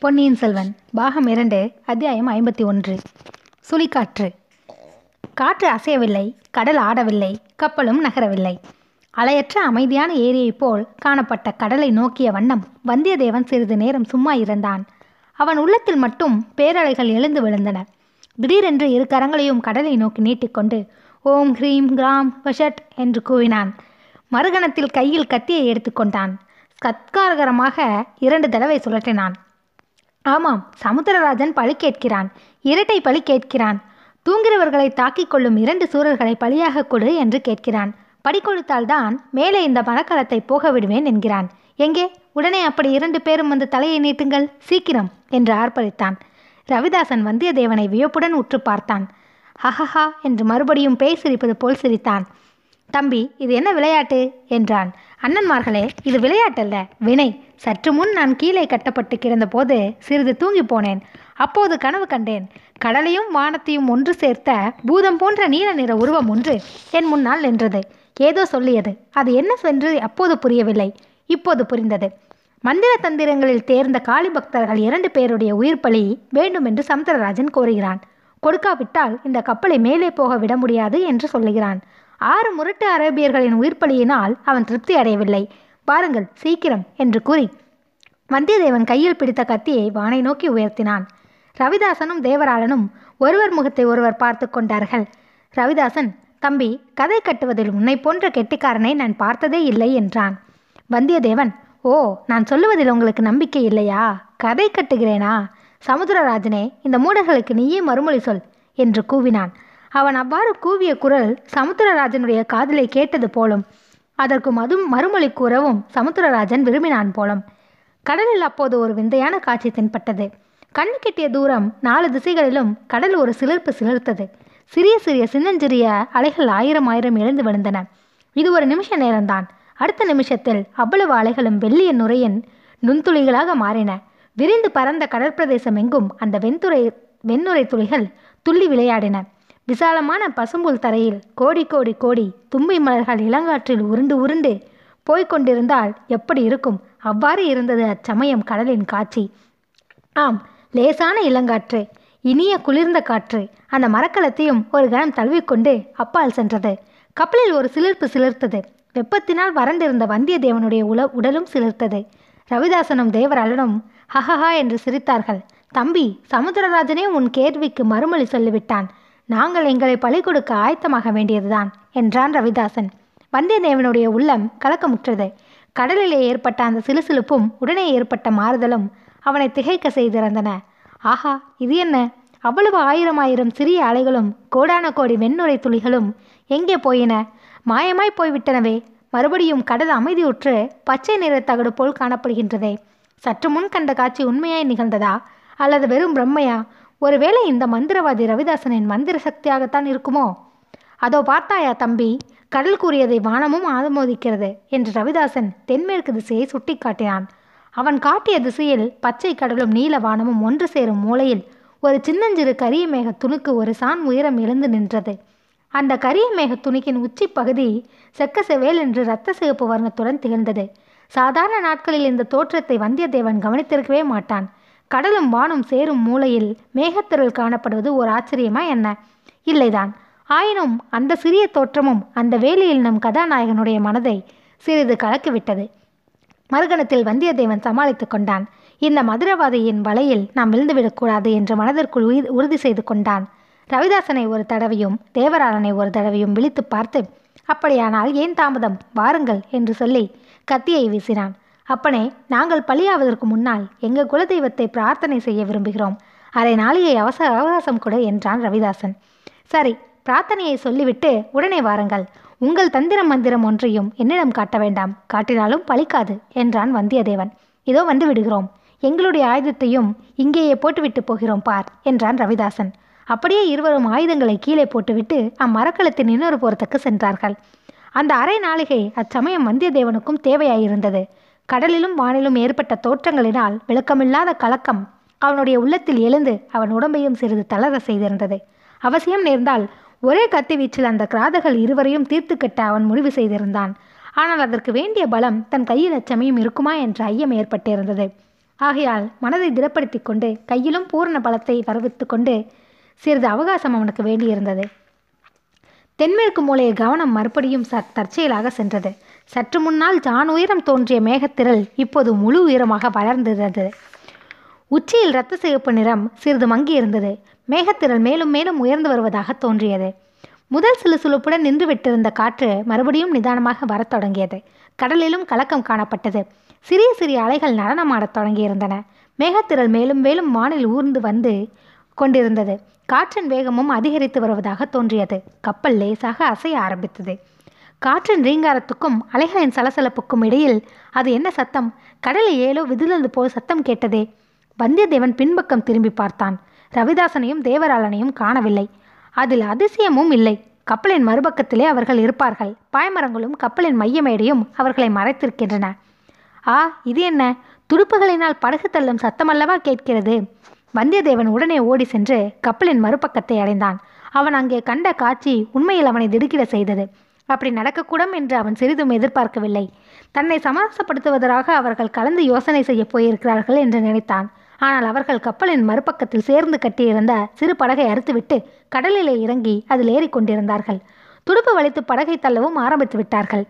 பொன்னியின் செல்வன் பாகம் இரண்டு அத்தியாயம் ஐம்பத்தி ஒன்று. சுழிக்காற்று. காற்று அசையவில்லை கடல் ஆடவில்லை கப்பலும் நகரவில்லை. அலையற்ற அமைதியான ஏரியைப் போல் காணப்பட்ட கடலை நோக்கிய வண்ணம் வந்தியத்தேவன் சிறிது நேரம் சும்மா இருந்தான். அவன் உள்ளத்தில் மட்டும் பேரலைகள் எழுந்து விழுந்தன. திடீரென்று இரு கரங்களையும் கடலை நோக்கி நீட்டிக்கொண்டு ஓம் ஹ்ரீம் கிராம் வஷட் என்று கூவினான். மறுகணத்தில் கையில் கத்தியை எடுத்துக்கொண்டான் சத்காரகரமாக இரண்டு தடவை சுழற்றினான். ஆமாம் சமுத்திரராஜன் பழி கேட்கிறான். இரட்டை பழி கேட்கிறான். தூங்குகிறவர்களை தாக்கிக் கொள்ளும் இரண்டு சூரர்களை பலியாக கொடு என்று கேட்கிறான். படி கொடுத்தால்தான் மேலே இந்த மரக்கலத்தை போக விடுவேன் என்கிறான். எங்கே? உடனே அப்படி இரண்டு பேரும் வந்து தலையை நீட்டுங்கள் சீக்கிரம் என்று ஆர்ப்பரித்தான். ரவிதாசன் வந்தியத்தேவனை வியப்புடன் உற்று பார்த்தான். ஹஹஹா என்று மறுபடியும் பேய் சிரிப்பது போல் சிரித்தான். தம்பி இது என்ன விளையாட்டு? என்றான். அண்ணன்மார்களே இது விளையாட்டல்ல. வினை. சற்று முன் நான் கீழே கட்டப்பட்டு கிடந்தபோது சிறிது தூங்கி போனேன். அப்போது கனவு கண்டேன். கடலையும் வானத்தையும் ஒன்று சேர்த்த பூதம் போன்ற நீல நிற உருவம் ஒன்று என் முன்னால் நின்றது. ஏதோ சொல்லியது. அது என்ன சென்று அப்போது புரியவில்லை. இப்போது புரிந்தது. மந்திர தந்திரங்களில் தேர்ந்த காளி பக்தர்கள் இரண்டு பேருடைய உயிர் பலி வேண்டும் என்று சமுத்திரராஜன் கோருகிறான். கொடுக்காவிட்டால் இந்த கப்பலை மேலே போக விட முடியாது என்று சொல்லுகிறான். ஆறு முரட்டு அரேபியர்களின் உயிர் பலியினால் அவன் திருப்தி அடையவில்லை. பாருங்கள் சீக்கிரம் என்று கூறி வந்தியத்தேவன் கையில் பிடித்த கத்தியை வானை நோக்கி உயர்த்தினான். ரவிதாசனும் தேவராளனும் ஒருவர் முகத்தை ஒருவர் பார்த்து கொண்டார்கள். ரவிதாசன் தம்பி கதை கட்டுவதில் உன்னை போன்ற கெட்டிக்காரனை நான் பார்த்ததே இல்லை என்றான். வந்தியத்தேவன் ஓ நான் சொல்லுவதில் உங்களுக்கு நம்பிக்கை இல்லையா? கதை கட்டுகிறேனா? சமுத்திரராஜனே இந்த மூடர்களுக்கு நீயே மறுமொழி சொல் என்று கூவினான். அவன் அவ்வாறு கூவிய குரல் சமுத்திரராஜனுடைய காதிலை கேட்டது போலும் அதற்கு மது மறுமொழி கூறவும் சமுத்திரராஜன் விரும்பினான் போலும். கடலில் அப்போது ஒரு விந்தையான காட்சி தென்பட்டது. கண்ணு கெட்டிய தூரம் நாலு திசைகளிலும் கடல் ஒரு சிலிர்ப்பு சிலிர்த்தது. சிறிய சிறிய சின்னஞ்சிறிய அலைகள் ஆயிரம் ஆயிரம் எழுந்து விழுந்தன. இது ஒரு நிமிஷ நேரம்தான். அடுத்த நிமிஷத்தில் அவ்வளவு அலைகளும் வெள்ளிய நுரையின் நுண்துளிகளாக மாறின. விரிந்து பறந்த கடற்பிரதேசம் எங்கும் அந்த வெண்துறை வெண்ணுரை துளிகள் துள்ளி விளையாடின. விசாலமான பசும்புல் தரையில் கோடி கோடி கோடி தும்பை மலர்கள் இளங்காற்றில் உருண்டு உருண்டு போய்கொண்டிருந்தால் எப்படி இருக்கும்? அவ்வாறு இருந்தது அச்சமயம் கடலின் காட்சி. ஆம் லேசான இளங்காற்று இனிய குளிர்ந்த காற்று அந்த மரக்கலத்தையும் ஒரு கணம் தழுவிக்கொண்டு அப்பால் சென்றது. கப்பலில் ஒரு சிலிர்ப்பு சிலிர்த்தது. வெப்பத்தினால் வறண்டிருந்த வந்தியத்தேவனுடைய உல உடலும் சிலிர்த்தது. ரவிதாசனும் தேவராளனும் ஹஹஹா என்று சிரித்தார்கள். தம்பி சமுத்திரராஜனே உன் கேள்விக்கு மறுமொழி சொல்லிவிட்டான். நாங்கள் எங்களை பழி கொடுக்க ஆயத்தமாக வேண்டியதுதான் என்றான் ரவிதாசன். வந்தியத்தேவனுடைய உள்ளம் கலக்கமுற்றது. கடலிலே ஏற்பட்ட அந்த சிலுசிலுப்பும் உடனே ஏற்பட்ட மாறுதலும் அவனை திகைக்க செய்திருந்தன ஆஹா இது என்ன? அவ்வளவு ஆயிரம் ஆயிரம் சிறிய அலைகளும் கோடான கோடி வெண்ணுரை துளிகளும் எங்கே போயின? மாயமாய் போய்விட்டனவே. மறுபடியும் கடல் அமைதியுற்று பச்சை நிற தகடு போல் காணப்படுகின்றதே. சற்று முன் கண்ட காட்சி உண்மையாய் நிகழ்ந்ததா? அல்லது வெறும் பிரம்மையா? ஒருவேளை இந்த மந்திரவாதி ரவிதாசனின் மந்திர சக்தியாகத்தான் இருக்குமோ? அதோ பார்த்தாயா தம்பி கடல் கூறியதை வானமும் ஆதமோதிக்கிறது என்று ரவிதாசன் தென்மேற்கு திசையை சுட்டிக்காட்டினான். அவன் காட்டிய திசையில் பச்சை கடலும் நீல வானமும் ஒன்று சேரும் மூலையில் ஒரு சின்னஞ்சிறு கரிய மேக துணுக்கு ஒரு சான் உயரம் எழுந்து நின்றது. அந்த கரிய மேக துணுக்கின் உச்சி பகுதி செக்க செவேல் என்று இரத்த சிவப்பு வர்ணத்துடன் திகழ்ந்தது. சாதாரண நாட்களில் இந்த தோற்றத்தை வந்தியத்தேவன் கவனித்திருக்கவே மாட்டான். கடலும் வானும் சேரும் மூலையில் மேகத்திரள் காணப்படுவது ஒரு ஆச்சரியமா என்ன? இல்லைதான். ஆயினும் அந்த சிறிய தோற்றமும் அந்த வேலையில் நம் கதாநாயகனுடைய மனதை சிறிது கலக்கிவிட்டது. மறுகணத்தில் வந்தியத்தேவன் சமாளித்து கொண்டான். இந்த மதுரவாதியின் வலையில் நாம் விழுந்துவிடக்கூடாது என்று மனதிற்குள் உயிர் உறுதி செய்து கொண்டான். ரவிதாசனை ஒரு தடவையும் தேவராளனை ஒரு தடவையும் விழித்து பார்த்து அப்படியானால் ஏன் தாமதம்? வாருங்கள் என்று சொல்லி கத்தியை வீசினான். அப்பனே நாங்கள் பலியாவதற்கு முன்னால் எங்கள் குலதெய்வத்தை பிரார்த்தனை செய்ய விரும்புகிறோம். அரை நாளிகை அவசர அவகாசம் கொடு என்றான் ரவிதாசன். சரி பிரார்த்தனையை சொல்லிவிட்டு உடனே வாருங்கள். உங்கள் தந்திரம் மந்திரம் ஒன்றையும் என்னிடம் காட்ட வேண்டாம். காட்டினாலும் பழிக்காது என்றான் வந்தியத்தேவன். இதோ வந்து விடுகிறோம். எங்களுடைய ஆயுதத்தையும் இங்கேயே போட்டுவிட்டு போகிறோம் பார் என்றான் ரவிதாசன். அப்படியே இருவரும் ஆயுதங்களை கீழே போட்டுவிட்டு அம்மரக்களத்தின் இன்னொரு புறத்துக்கு சென்றார்கள். அந்த அரை நாளிகை அச்சமயம் வந்தியத்தேவனுக்கும் தேவையாயிருந்தது. கடலிலும் வானிலும் ஏற்பட்ட தோற்றங்களினால் விளக்கமில்லாத கலக்கம் அவனுடைய உள்ளத்தில் எழுந்து அவன் உடம்பையும் சிறிது தளர செய்திருந்தது. அவசியம் நேர்ந்தால் ஒரே கத்தி வீச்சில் அந்த கிராதகள் இருவரையும் தீர்த்து கட்ட அவன் முடிவு செய்திருந்தான். ஆனால் அதற்கு வேண்டிய பலம் தன் கையில் அச்சமயம் இருக்குமா என்ற ஐயம் ஏற்பட்டிருந்தது. ஆகையால் மனதை திடப்படுத்தி கொண்டு கையிலும் பூரண பலத்தை வரவித்து கொண்டு சிறிது அவகாசம் அவனுக்கு வேண்டியிருந்தது. தென்மேற்கு மூலையை கவனம் மறுபடியும் ச தற்செயலாக சென்றது. சற்று முன்னால் ஜான் உயரம் தோன்றிய மேகத்திரள் இப்போது முழு உயரமாக வளர்ந்திருந்தது. உச்சியில் இரத்த சிவப்பு நிறம் சிறிது மங்கி இருந்தது. மேகத்திரள் மேலும் மேலும் உயர்ந்து வருவதாக தோன்றியது. முதல் சுறுசுறுப்புடன் நின்று விட்டிருந்த காற்று மறுபடியும் நிதானமாக வரத் தொடங்கியது. கடலிலும் கலக்கம் காணப்பட்டது. சிறிய சிறிய அலைகள் நடனமாடத் தொடங்கியிருந்தன. மேகத்திரள் மேலும் மேலும் வானில் ஊர்ந்து வந்து கொண்டிருந்தது. காற்றின் வேகமும் அதிகரித்து வருவதாக தோன்றியது. கப்பல் லேசாக அசைய ஆரம்பித்தது. காற்றின் ரீங்காரத்துக்கும் அலைகளின் சலசலப்புக்கும் இடையில் அது என்ன சத்தம்? கடலில் ஏலோ விதிலந்து போல் சத்தம் கேட்டதே. வந்தியத்தேவன் பின்பக்கம் திரும்பி பார்த்தான். ரவிதாசனையும் தேவராளனையும் காணவில்லை. அதில் அதிசயமும் இல்லை. கப்பலின் மறுபக்கத்திலே அவர்கள் இருப்பார்கள். பாய்மரங்களும் கப்பலின் மையமேடையும் அவர்களை மறைத்திருக்கின்றன. ஆ இது என்ன? துடுப்புகளினால் படகு தள்ளும் சத்தமல்லவா? கேட்கிறது. வந்தியத்தேவன் உடனே ஓடி சென்று கப்பலின் மறுபக்கத்தை அடைந்தான். அவன் அங்கே கண்ட காட்சி உண்மையில் அவனை திடுக்கிட செய்தது. அப்படி நடக்கக்கூடும் என்று அவன் சிறிதும் எதிர்பார்க்கவில்லை. தன்னை சமரசப்படுத்துவதற்காக அவர்கள் கலந்து யோசனை செய்ய போயிருக்கிறார்கள் என்று நினைத்தான். ஆனால் அவர்கள் கப்பலின் மறுபக்கத்தில் சேர்ந்து கட்டியிருந்த சிறு படகை அறுத்துவிட்டு கடலிலே இறங்கி அதில் ஏறிக்கொண்டிருந்தார்கள் துடுப்பு வலித்து படகை தள்ளவும் ஆரம்பித்து விட்டார்கள்.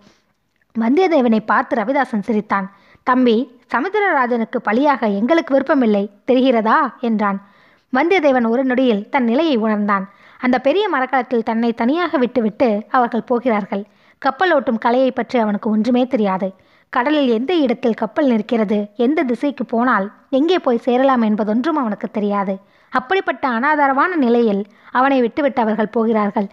வந்தியத்தேவனை பார்த்து ரவிதாசன் சிரித்தான். தம்பி சமுத்திரராஜனுக்கு பலியாக எங்களுக்கு விருப்பமில்லை தெரிகிறதா? என்றான். வந்தியத்தேவன் ஒரு நொடியில் தன் நிலையை உணர்ந்தான். அந்த பெரிய மரக்கலத்தில் தன்னை தனியாக விட்டுவிட்டு அவர்கள் போகிறார்கள். கப்பல் ஓட்டும் கலையை பற்றி அவனுக்கு ஒன்றுமே தெரியாது. கடலில் எந்த இடத்தில் கப்பல் நிற்கிறது எந்த திசைக்கு போனால் எங்கே போய் சேரலாம் என்பதொன்றும் அவனுக்கு தெரியாது. அப்படிப்பட்ட அனாதாரமான நிலையில் அவனை விட்டுவிட்டு அவர்கள் போகிறார்கள்.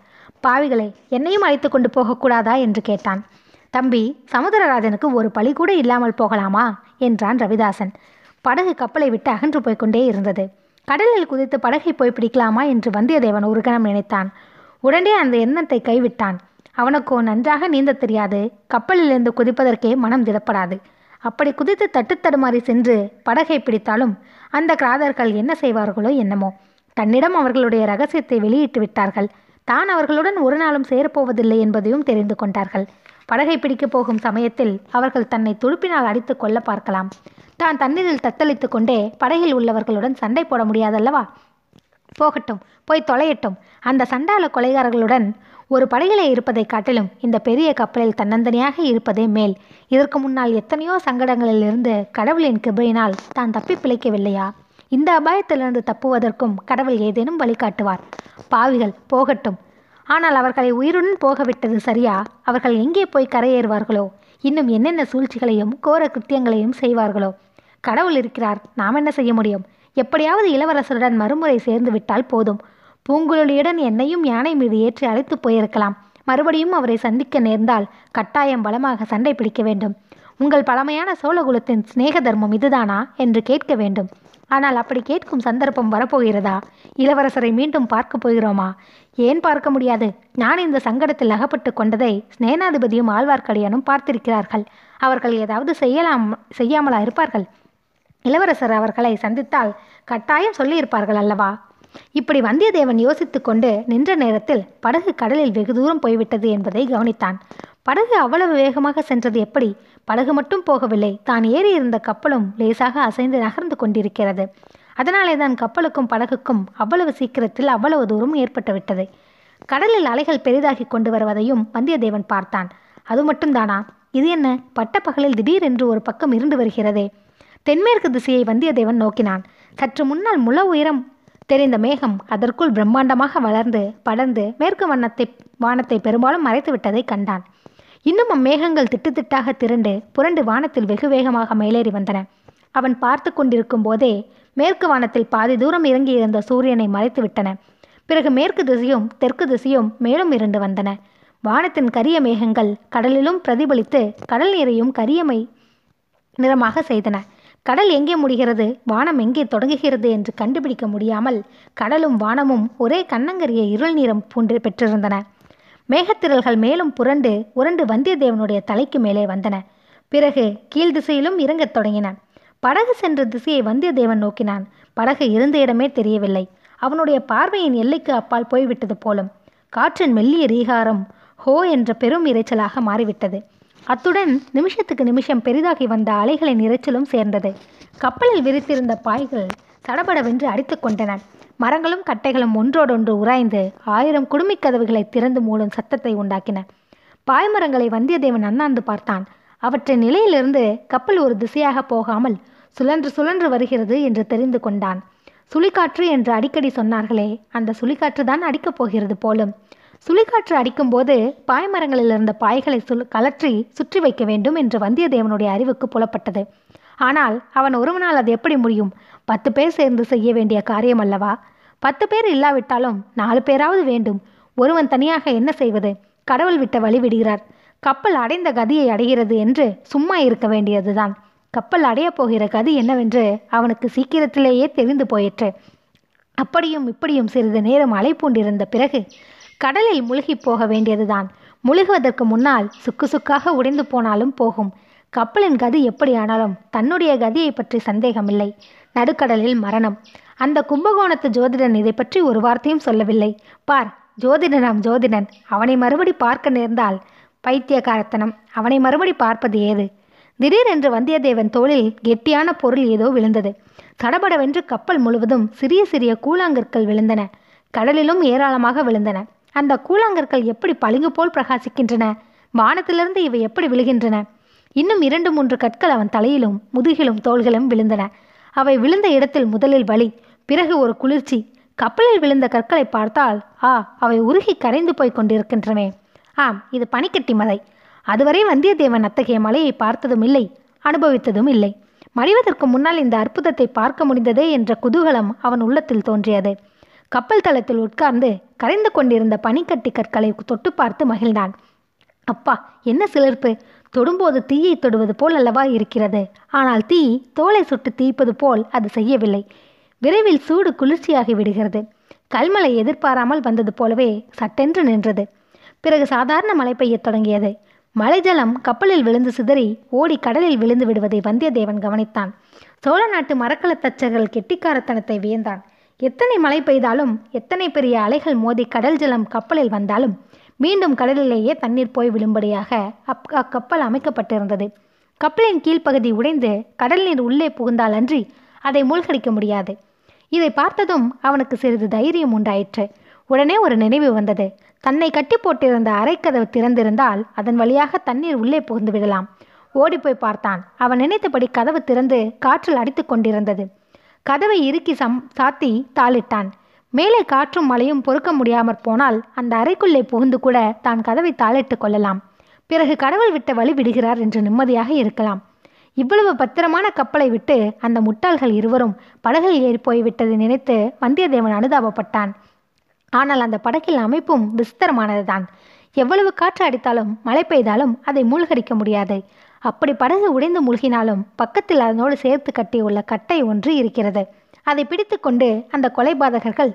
பாவிகளை என்னையும் அழைத்து கொண்டு போகக்கூடாதா என்று கேட்டான். தம்பி சமுத்திரராஜனுக்கு ஒரு பழி கூட இல்லாமல் போகலாமா? என்றான் ரவிதாசன். படகு கப்பலை விட்டு அகன்று போய்க்கொண்டே இருந்தது. கடலில் குதித்து படகை போய் பிடிக்கலாமா என்று வந்தியத்தேவன் ஒரு கணம் நினைத்தான். உடனே அந்த எண்ணத்தை கைவிட்டான். அவனுக்கோ நன்றாக நீந்த தெரியாது. கப்பலிலிருந்து குதிப்பதற்கே மனம் திடப்படாது. அப்படி குதித்து தட்டு தடுமாறி சென்று படகை பிடித்தாலும் அந்த கிராதர்கள் என்ன செய்வார்களோ என்னமோ. தன்னிடம் அவர்களுடைய ரகசியத்தை வெளியிட்டு விட்டார்கள். தான் அவர்களுடன் ஒரு நாளும் சேரப்போவதில்லை என்பதையும் தெரிந்து கொண்டார்கள். படகை பிடிக்கப் போகும் சமயத்தில் அவர்கள் தன்னை துடுப்பினால் அடித்து கொல்ல பார்க்கலாம். தான் தண்ணீரில் தத்தளித்து கொண்டே படகில் உள்ளவர்களுடன் சண்டை போட முடியாதல்லவா? போகட்டும் போய் தொலையட்டும். அந்த சண்டால கொலைகாரர்களுடன் ஒரு படகிலே இருப்பதைக் காட்டிலும் இந்த பெரிய கப்பலில் தன்னந்தனியாக இருப்பதே மேல். இதற்கு முன்னால் எத்தனையோ சங்கடங்களிலிருந்து கடவுளின் கிருபையினால் தான் தப்பி பிழைக்கவில்லையா? இந்த அபாயத்திலிருந்து தப்புவதற்கும் கடவுள் ஏதேனும் வழிகாட்டுவார். பாவிகள் போகட்டும். ஆனால் அவர்களை உயிருடன் போகவிட்டது சரியா? அவர்கள் எங்கே போய் கரையேறுவார்களோ? இன்னும் என்னென்ன சூழ்ச்சிகளையும் கோர கிருத்தியங்களையும் செய்வார்களோ? கடவுள் இருக்கிறார் நாம் என்ன செய்ய முடியும்? எப்படியாவது இளவரசருடன் மறுமுறை சேர்ந்து விட்டால் போதும். பூங்குழலியுடன் என்னையும் யானை மீது ஏற்றி அழைத்து போயிருக்கலாம். மறுபடியும் அவரை சந்திக்க நேர்ந்தால் கட்டாயம் பலமாக சண்டை பிடிக்க வேண்டும். உங்கள் பழமையான சோழகுலத்தின் சிநேக தர்மம் இதுதானா? என்று கேட்க வேண்டும். ஆனால் அப்படி கேட்கும் சந்தர்ப்பம் வரப்போகிறதா? இளவரசரை மீண்டும் பார்க்க போகிறோமா? ஏன் பார்க்க முடியாது? நான் இந்த சங்கடத்தில் அகப்பட்டு கொண்டதை ஸ்நேனாதிபதியும் ஆழ்வார்க்கடியானும் பார்த்திருக்கிறார்கள். அவர்கள் ஏதாவது செய்யலாம் செய்யாமலா இருப்பார்கள்? இளவரசர் அவர்களை சந்தித்தால் கட்டாயம் சொல்லியிருப்பார்கள் அல்லவா? இப்படி வந்தியத்தேவன் யோசித்து கொண்டு நின்ற நேரத்தில் படகு கடலில் வெகு தூரம் போய்விட்டது என்பதை கவனித்தான். படகு அவ்வளவு வேகமாக சென்றது எப்படி? படகு மட்டும் போகவில்லை. தான் ஏறி இருந்த கப்பலும் லேசாக அசைந்து நகர்ந்து கொண்டிருக்கிறது. அதனாலே தான் கப்பலுக்கும் படகுக்கும் அவ்வளவு சீக்கிரத்தில் அவ்வளவு தூரம் ஏற்பட்டுவிட்டது கடலில் அலைகள் பெரிதாகி கொண்டு வருவதையும் வந்தியத்தேவன் பார்த்தான். அது மட்டும்தானா? இது என்ன? பட்டப்பகலில் திடீரென்று ஒரு பக்கம் இருந்து வருகிறதே. தென்மேற்கு திசையை வந்தியத்தேவன் நோக்கினான். சற்று முன்னால் முள உயரம் தெரிந்த மேகம் அதற்குள் பிரம்மாண்டமாக வளர்ந்து படர்ந்து மேற்கு வண்ணத்தை வானத்தை பெரும்பாலும் மறைத்து விட்டதை கண்டான். இன்னும் அம்மேகங்கள் திட்டு திட்டாக திரண்டு புரண்டு வானத்தில் வெகு வேகமாக மேலேறி வந்தன. அவன் பார்த்து கொண்டிருக்கும் போதே மேற்கு வானத்தில் பாதி தூரம் இறங்கியிருந்த சூரியனை மறைத்து விட்டன. பிறகு மேற்கு திசையும் தெற்கு திசையும் மேலும் இரண்டு வந்தன. வானத்தின் கரிய மேகங்கள் கடலிலும் பிரதிபலித்து கடல் நீரையும் கரியமை நிறமாக செய்தன. கடல் எங்கே முடிகிறது? வானம் எங்கே தொடங்குகிறது என்று கண்டுபிடிக்க முடியாமல் கடலும் வானமும் ஒரே கண்ணங்கரிய இருள் நிறம் பூண்டு பெற்றிருந்தன. மேகத்திரல்கள் மேலும் புரண்டு உரண்டு வந்தியத்தேவனுடைய தலைக்கு மேலே வந்தன. பிறகு கீழ் திசையிலும் இறங்கத் தொடங்கின. படகு சென்ற திசையை வந்தியத்தேவன் நோக்கினான். படகு இருந்த இடமே தெரியவில்லை. அவனுடைய பார்வையின் எல்லைக்கு அப்பால் போய்விட்டது போலும். காற்றின் மெல்லிய ரீகாரம் ஹோ என்ற பெரும் இரைச்சலாக மாறிவிட்டது. அத்துடன் நிமிஷத்துக்கு நிமிஷம் பெரிதாகி வந்த அலைகளின் இரைச்சலும் சேர்ந்தது. கப்பலில் விரித்திருந்த பாய்கள் சடபடவென்று அடித்து கொண்டன. மரங்களும் கட்டைகளும் ஒன்றோடொன்று உராய்ந்து ஆயிரம் குடுமிக் கதவுகளை திறந்து மூடும் சத்தத்தை உண்டாக்கின. பாய்மரங்களை வந்தியத்தேவன் அண்ணாந்து பார்த்தான். அவற்றின் நிலையிலிருந்து கப்பல் ஒரு திசையாக போகாமல் சுழன்று சுழன்று வருகிறது என்று தெரிந்து கொண்டான். சுழிக்காற்று என்று அடிக்கடி சொன்னார்களே அந்த சுழிக்காற்று தான் அடிக்கப் போகிறது போலும். சுழிக்காற்று அடிக்கும்போது பாய்மரங்களில் இருந்த பாய்களை சுல் கலற்றி சுற்றி வைக்க வேண்டும் என்று வந்தியத்தேவனுடைய அறிவுக்கு புலப்பட்டது. ஆனால் அவன் ஒருவனால் அது எப்படி முடியும்? பத்து பேர் சேர்ந்து செய்ய வேண்டிய காரியம் அல்லவா? பத்து பேர் இல்லாவிட்டாலும் நாலு பேராவது வேண்டும். ஒருவன் தனியாக என்ன செய்வது? கடவுள் விட்ட வழி விடுகிறார். கப்பல் அடைந்த கதியை அடைகிறது என்று சும்மா இருக்க வேண்டியதுதான். கப்பல் அடையப் போகிற கதி என்னவென்று அவனுக்கு சீக்கிரத்திலேயே தெரிந்து போயிற்று. அப்படியும் இப்படியும் சிறிது நேரம் அலைப்பூண்டிருந்த பிறகு கடலில் முழுகி போக வேண்டியதுதான். முழுகுவதற்கு முன்னால் சுக்கு சுக்காக உடைந்து போனாலும் போகும். கப்பலின் கதி எப்படியானாலும் தன்னுடைய கதியை பற்றி சந்தேகமில்லை. நடுக்கடலில் மரணம். அந்த கும்பகோணத்து ஜோதிடன் இதை பற்றி ஒரு வார்த்தையும் சொல்லவில்லை. பார் ஜோதிடனாம் ஜோதிடன் அவனை மறுபடி பார்க்க நேர்ந்தால் பைத்தியக்காரத்தனம். அவனை மறுபடி பார்ப்பது ஏது? திடீரென்று வந்தியத்தேவன் தோளில் கெட்டியான பொருள் ஏதோ விழுந்தது. சடபடவென்று கப்பல் முழுவதும் சிறிய சிறிய கூழாங்கற்கள் விழுந்தன. கடலிலும் ஏராளமாக விழுந்தன. அந்த கூழாங்கற்கள் எப்படி பளிங்கு போல் பிரகாசிக்கின்றன? வானத்திலிருந்து இவை எப்படி விழுகின்றன? இன்னும் இரண்டு மூன்று கற்கள் அவன் தலையிலும் முதுகிலும் தோள்களும் விழுந்தன. அவை விழுந்த இடத்தில் முதலில் வலி பிறகு ஒரு குளிர்ச்சி. கப்பலில் விழுந்த கற்களை பார்த்தால் ஆ அவை உருகி கரைந்து போய் கொண்டிருக்கின்றன ஆம் இது பனிக்கட்டி மலை. அதுவரை வந்தியத்தேவன் அத்தகைய மலையை பார்த்ததும் இல்லை அனுபவித்ததும் இல்லை. மடிவதற்கு முன்னால் இந்த அற்புதத்தை பார்க்க முடிந்ததே என்ற குதூகலம் அவன் உள்ளத்தில் தோன்றியது. கப்பல் தளத்தில் உட்கார்ந்து கரைந்து கொண்டிருந்த பனிக்கட்டி கற்களை தொட்டு பார்த்து மகிழ்ந்தான். அப்பா என்ன சிலிர்ப்பு? தொடும்போது தீயை தொடுவது போல் அல்லவா இருக்கிறது. ஆனால் தீ தோலை சுட்டு தீய்ப்பது போல் அது செய்யவில்லை. விரைவில் சூடு குளிர்ச்சியாகி விடுகிறது. கல்மலை எதிர்பாராமல் வந்தது போலவே சட்டென்று நின்றது. பிறகு சாதாரண மழை பெய்யத் தொடங்கியது. மழை ஜலம் கப்பலில் விழுந்து சிதறி ஓடி கடலில் விழுந்து விடுவதை வந்தியத்தேவன் கவனித்தான். சோழ நாட்டு மரக்கல தச்சர்கள் கெட்டிக்காரத்தனத்தை வியந்தான். எத்தனை மழை பெய்தாலும் எத்தனை பெரிய அலைகள் மோதி கடல் ஜலம் கப்பலில் வந்தாலும் மீண்டும் கடலிலேயே தண்ணீர் போய் விழும்படியாக அப் அக்கப்பல் அமைக்கப்பட்டிருந்தது. கப்பலின் கீழ்ப்பகுதி உடைந்து கடல் நீர் உள்ளே புகுந்தால் அன்றி அதை மூழ்கடிக்க முடியாது. இதை பார்த்ததும் அவனுக்கு சிறிது தைரியம் உண்டாயிற்று. உடனே ஒரு நினைவு வந்தது. தன்னை கட்டி போட்டிருந்த அரைக்கதவு திறந்திருந்தால் அதன் வழியாக தண்ணீர் உள்ளே புகுந்து விடலாம். ஓடிப்போய் பார்த்தான். அவன் நினைத்தபடி கதவு திறந்து காற்றில் அடித்து கொண்டிருந்தது. கதவை இறுக்கி சம் சாத்தி தாளிட்டான். மேலே காற்றும் மழையும் பொறுக்க முடியாமற் போனால் அந்த அறைக்குள்ளே புகுந்து கூட தான் கதவை தாளிட்டு கொள்ளலாம். பிறகு கடவுள் விட்ட வழி விடுகிறார் என்று நிம்மதியாக இருக்கலாம். இவ்வளவு பத்திரமான கப்பலை விட்டு அந்த முட்டாள்கள் இருவரும் படகில் ஏறி போய்விட்டதை நினைத்து வந்தியத்தேவன் அனுதாபப்பட்டான். ஆனால் அந்த படகில் அமைப்பும் விஸ்தரமானதுதான். எவ்வளவு காற்று அடித்தாலும் மழை பெய்தாலும் அதை மூழ்கடிக்க முடியாது. அப்படி படகு உடைந்து மூழ்கினாலும் பக்கத்தில் அதனோடு சேர்த்து கட்டியுள்ள கட்டை ஒன்று இருக்கிறது. அதை பிடித்துக்கொண்டு அந்த கொலைபாதகர்கள்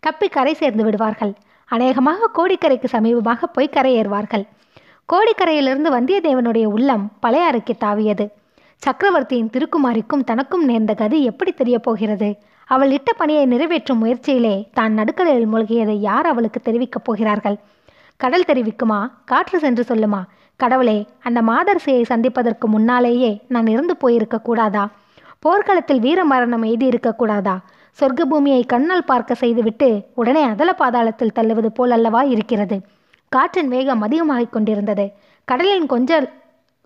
தப்பி கரை சேர்ந்து விடுவார்கள். அநேகமாக கோடிக்கரைக்கு சமீபமாக போய் கரையேறுவார்கள். கோடிக்கரையிலிருந்து வந்தியத்தேவனுடைய உள்ளம் பழையாறுக்கு தாவியது. சக்கரவர்த்தியின் திருக்குமாரிக்கும் தனக்கும் நேர்ந்த கதி எப்படி தெரியப் போகிறது? அவள் இட்ட பணியை நிறைவேற்றும் முயற்சியிலே தான் நடுக்கடலில் மூழ்கியதை யார் அவளுக்கு தெரிவிக்கப் போகிறார்கள்? கடல் தெரிவிக்குமா? காற்று சென்று சொல்லுமா? கடவுளே அந்த மாதரசியை சந்திப்பதற்கு முன்னாலேயே நான் இறந்து போயிருக்க கூடாதா? போர்க்களத்தில் வீர மரணம் எய்தி இருக்கக்கூடாதா சொர்க்க பூமியை கண்ணால் பார்க்க செய்துவிட்டு உடனே அதல பாதாளத்தில் தள்ளுவது போல் அல்லவா இருக்கிறது? காற்றின் வேகம் அதிகமாகிக் கொண்டிருந்தது. கடலின் கொஞ்ச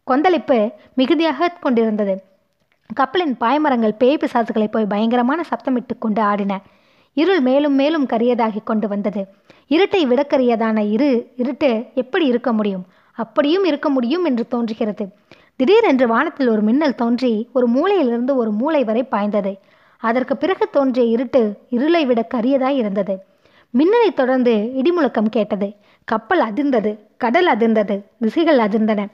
கொந்தளிப்பு மிகுதியாக கொண்டிருந்தது. கப்பலின் பாய்மரங்கள் பேய் பிசாசுகளை போய் பயங்கரமான சப்தமிட்டு கொண்டு ஆடின. இருள் மேலும் மேலும் கரியதாகி கொண்டு வந்தது. இருட்டை விடக்கரியதான இரு இருட்டு எப்படி இருக்க முடியும்? அப்படியும் இருக்க முடியும் என்று தோன்றுகிறது. திடீரென்று வானத்தில் ஒரு மின்னல் தோன்றி ஒரு மூலையிலிருந்து ஒரு மூலை வரை பாய்ந்தது. அதற்கு பிறகு தோன்றிய இருட்டு இருளை விட கரியதாய் இருந்தது. மின்னலை தொடர்ந்து இடிமுழக்கம் கேட்டது. கப்பல் அதிர்ந்தது கடல் அதிர்ந்தது திசைகள் அதிர்ந்தன.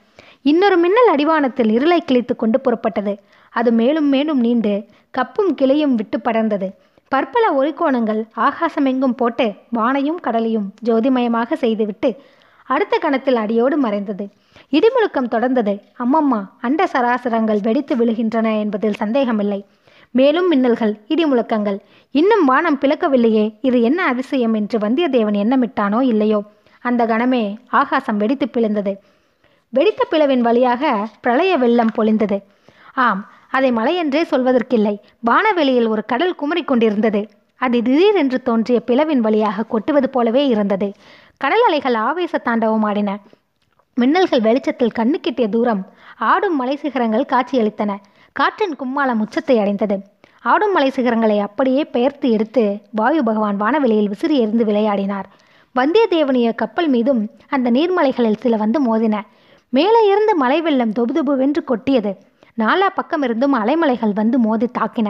இன்னொரு மின்னல் அடிவானத்தில் இருளை கிழித்து கொண்டு புறப்பட்டது. அது மேலும் மேலும் நீண்டு கப்பும் கிளையும் விட்டு படர்ந்தது. பற்பல ஒளிக்கோணங்கள் ஆகாசமெங்கும் போட்டு வானையும் கடலையும் ஜோதிமயமாக செய்துவிட்டு அடுத்த கணத்தில் அடியோடு மறைந்தது. இடிமுழுக்கம் தொடர்ந்தது. அம்மம்மா அண்ட சராசரங்கள் வெடித்து விழுகின்றன என்பதில் சந்தேகமில்லை. மேலும் மின்னல்கள் இடிமுழக்கங்கள் இன்னும் வானம் பிளக்கவில்லையே இது என்ன அதிசயம் என்று வந்தியத்தேவன் எண்ணமிட்டானோ இல்லையோ? அந்த கணமே ஆகாசம் வெடித்து பிளந்தது. வெடித்த பிளவின் வழியாக பிரளய வெள்ளம் பொழிந்தது. ஆம் அதை மலையென்றே சொல்வதற்கில்லை. வானவெளியில் ஒரு கடல் குமரி கொண்டிருந்தது. அது திடீரென்று தோன்றிய பிளவின் வழியாக கொட்டுவது போலவே இருந்தது. கடல் அலைகள் ஆவேச தாண்டவம் ஆடின. மின்னல்கள் வெளிச்சத்தில் கண்ணு கிட்டிய தூரம் ஆடும் மலை சிகரங்கள் காட்சியளித்தன. காற்றின் கும்மாளம் உச்சத்தை அடைந்தது. ஆடும் மலை சிகரங்களை அப்படியே பெயர்த்து எடுத்து வாயு பகவான் வானவெளியில் விசிறி எறிந்து விளையாடினார். வந்தியத்தேவனிய கப்பல் மீதும் அந்த நீர்மலைகளில் சில வந்து மோதின. மேலே இருந்து மலை வெள்ளம் தொபுதொபுவென்று கொட்டியது. நாலா பக்கமிருந்தும் அலைமலைகள் வந்து மோதி தாக்கின.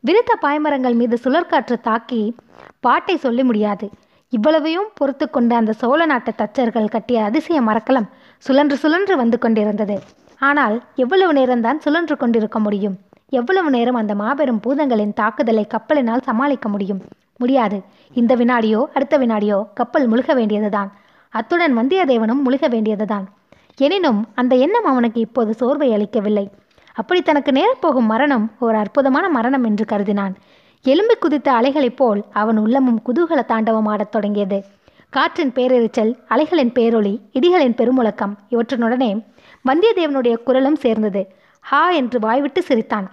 விரித்த பாய்மரங்கள் மீது சுழற்காற்று தாக்கி பாட்டை சொல்ல முடியாது. இவ்வளவையும் பொறுத்து கொண்ட அந்த சோழ நாட்டு தச்சர்கள் கட்டிய அதிசய மரக்கலம் சுழன்று சுழன்று வந்து கொண்டிருந்தது. ஆனால் எவ்வளவு நேரம்தான் சுழன்று கொண்டிருக்க முடியும்? எவ்வளவு நேரம் அந்த மாபெரும் பூதங்களின் தாக்குதலை கப்பலினால் சமாளிக்க முடியும்? முடியாது. இந்த வினாடியோ அடுத்த வினாடியோ கப்பல் முழுக வேண்டியதுதான். அத்துடன் வந்தியத்தேவனும் முழுக வேண்டியதுதான். எனினும் அந்த எண்ணம் அவனுக்கு இப்போது சோர்வை அளிக்கவில்லை. அப்படி தனக்கு நேரப்போகும் மரணம் ஒரு அற்புதமான மரணம் என்று கருதினான். எலும்பி குதித்த அலைகளைப் போல் அவன் உள்ளமும் குதூகல தாண்டவம் ஆடத் தொடங்கியது. காற்றின் பேரெரிச்சல் அலைகளின் பேரொளி இடிகளின் பெருமுழக்கம் இவற்றினுடனே வந்தியத்தேவனுடைய குரலும் சேர்ந்தது. ஹா என்று வாய்விட்டு சிரித்தான்.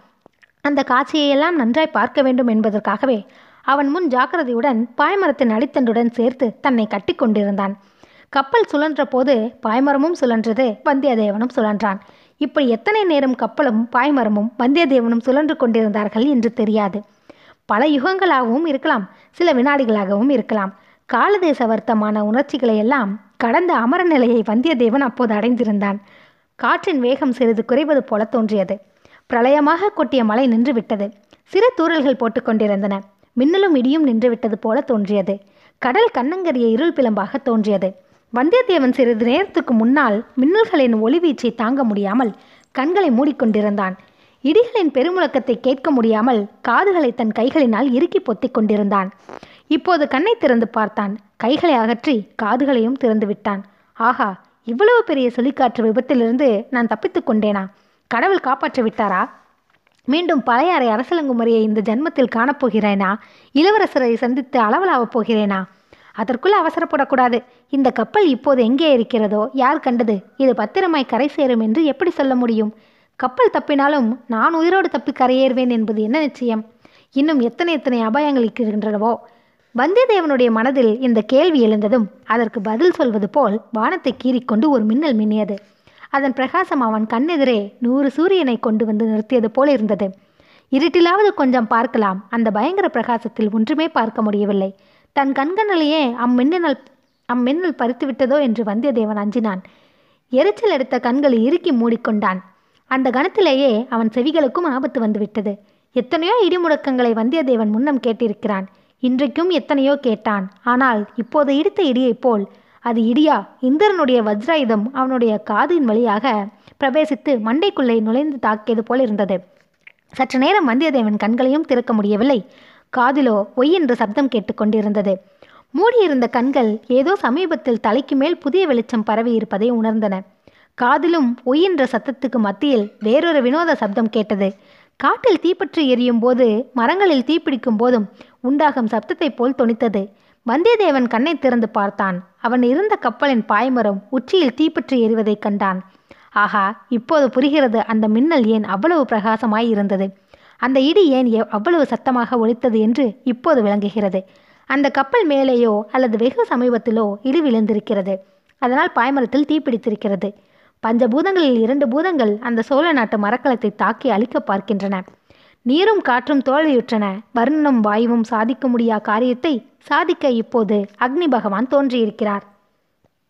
அந்த காட்சியையெல்லாம் நன்றாய் பார்க்க வேண்டும் என்பதற்காகவே அவன் முன் ஜாக்கிரதையுடன் பாய்மரத்தின் அடித்தண்டுடன் சேர்த்து தன்னை கட்டி கொண்டிருந்தான். கப்பல் சுழன்ற போது பாய்மரமும் சுழன்றது வந்தியத்தேவனும் சுழன்றான். இப்படி எத்தனை நேரம் கப்பலும் பாய்மரமும் வந்தியத்தேவனும் சுழன்று கொண்டிருந்தார்கள் என்று தெரியாது. பல யுகங்களாகவும் இருக்கலாம் சில வினாடிகளாகவும் இருக்கலாம். காலதேச வர்த்தமான உணர்ச்சிகளை எல்லாம் கடந்த அமர நிலையை வந்தியத்தேவன் அப்போது அடைந்திருந்தான். காற்றின் வேகம் சிறிது குறைவது போல தோன்றியது. பிரளயமாக கொட்டிய மழை நின்றுவிட்டது. சிறு தூறல்கள் போட்டுக்கொண்டிருந்தன மின்னலும் இடியும் நின்றுவிட்டது போல தோன்றியது. கடல் கண்ணங்கரிய இருள் பிளம்பாக தோன்றியது. வந்தியத்தேவன் சிறிது நேரத்துக்கு முன்னால் மின்னல்களின் ஒளிவீச்சை தாங்க முடியாமல் கண்களை மூடிக்கொண்டிருந்தான். இடிகளின் பெருமுழக்கத்தை கேட்க முடியாமல் காதுகளை தன் கைகளினால் இறுக்கி பொத்திக் கொண்டிருந்தான். இப்போது கண்ணை திறந்து பார்த்தான். கைகளை அகற்றி காதுகளையும் திறந்து விட்டான். ஆஹா இவ்வளவு பெரிய சுழிக்காற்று விபத்திலிருந்து நான் தப்பித்துக் கொண்டேனா? கடவுள் காப்பாற்றி விட்டாரா? மீண்டும் பழையாறை அரசலங்குமுறையை இந்த ஜென்மத்தில் காணப்போகிறேனா? இளவரசரை சந்தித்து அளவலாவப் போகிறேனா? அதற்குள் அவசரப்படக்கூடாது. இந்த கப்பல் இப்போது எங்கே இருக்கிறதோ யார் கண்டது? இது பத்திரமாய் கரை சேரும் என்று எப்படி சொல்ல முடியும்? கப்பல் தப்பினாலும் நான் உயிரோடு தப்பி கரையேறுவேன் என்பது என்ன நிச்சயம்? இன்னும் எத்தனை எத்தனை அபாயங்கள் இருக்கின்றனவோ? வந்தியத்தேவனுடைய மனதில் இந்த கேள்வி எழுந்ததும் அதற்கு பதில் சொல்வது போல் வானத்தை கீறிக்கொண்டு ஒரு மின்னல் மின்னியது. அதன் பிரகாசம் அவன் கண்ணெதிரே நூறு சூரியனை கொண்டு வந்து நிறுத்தியது போல இருந்தது. இருட்டிலாவது கொஞ்சம் பார்க்கலாம். அந்த பயங்கர பிரகாசத்தில் ஒன்றுமே பார்க்க முடியவில்லை. தன் கண்கண்ணிலேயே அம்மின்னல் அம்மின்னல் பறித்து விட்டதோ என்று வந்தியத்தேவன் அஞ்சினான். எரிச்சல் எடுத்த கண்களை இறுக்கி மூடிக்கொண்டான். அந்த கணத்திலேயே அவன் செவிகளுக்கும் ஆபத்து வந்துவிட்டது. எத்தனையோ இடிமுடக்கங்களை வந்தியத்தேவன் முன்னம் கேட்டிருக்கிறான். இன்றைக்கும் எத்தனையோ கேட்டான். ஆனால் இப்போது இடித்த இடியைப் போல் அது இடியா? இந்திரனுடைய வஜ்ராயுதம் அவனுடைய காதின் வழியாக பிரவேசித்து மண்டைக்குள்ளே நுழைந்து தாக்கியது போல் இருந்தது. சற்று நேரம் வந்தியத்தேவன் கண்களையும் திறக்க முடியவில்லை. காதிலோ ஒய் என்ற சப்தம் கேட்டுக்கொண்டிருந்தது மூடியிருந்த கண்கள் ஏதோ சமீபத்தில் தலைக்கு மேல் புதிய வெளிச்சம் பரவி இருப்பதை உணர்ந்தன. காதிலும் ஒய் என்ற சத்தத்துக்கு மத்தியில் வேறொரு வினோத சப்தம் கேட்டது. காட்டில் தீப்பற்றி எரியும் போது மரங்களில் தீப்பிடிக்கும் போதும் உண்டாகும் சப்தத்தைப் போல் தொனித்தது. வந்தியத்தேவன் கண்ணை திறந்து பார்த்தான். அவன் இருந்த கப்பலின் பாய்மரம் உச்சியில் தீப்பற்றி எரிவதைக் கண்டான். ஆஹா இப்போது புரிகிறது அந்த மின்னல் ஏன் அவ்வளவு பிரகாசமாய் இருந்தது. அந்த இடி ஏன் அவ்வளவு சத்தமாக ஒலித்தது என்று இப்போது விளங்குகிறது. அந்த கப்பல் மேலேயோ அல்லது வெகு சமீபத்திலோ இடி விழுந்திருக்கிறது. அதனால் பாய்மரத்தில் தீப்பிடித்திருக்கிறது பஞ்சபூதங்களில் இரண்டு பூதங்கள் அந்த சோழ நாட்டு மரக்கலத்தை தாக்கி அழிக்க பார்க்கின்றன. நீரும் காற்றும் தோல்வியுற்றன. வருணனும் வாயுவும் சாதிக்க முடியா காரியத்தை சாதிக்க இப்போது அக்னி பகவான் தோன்றியிருக்கிறார்.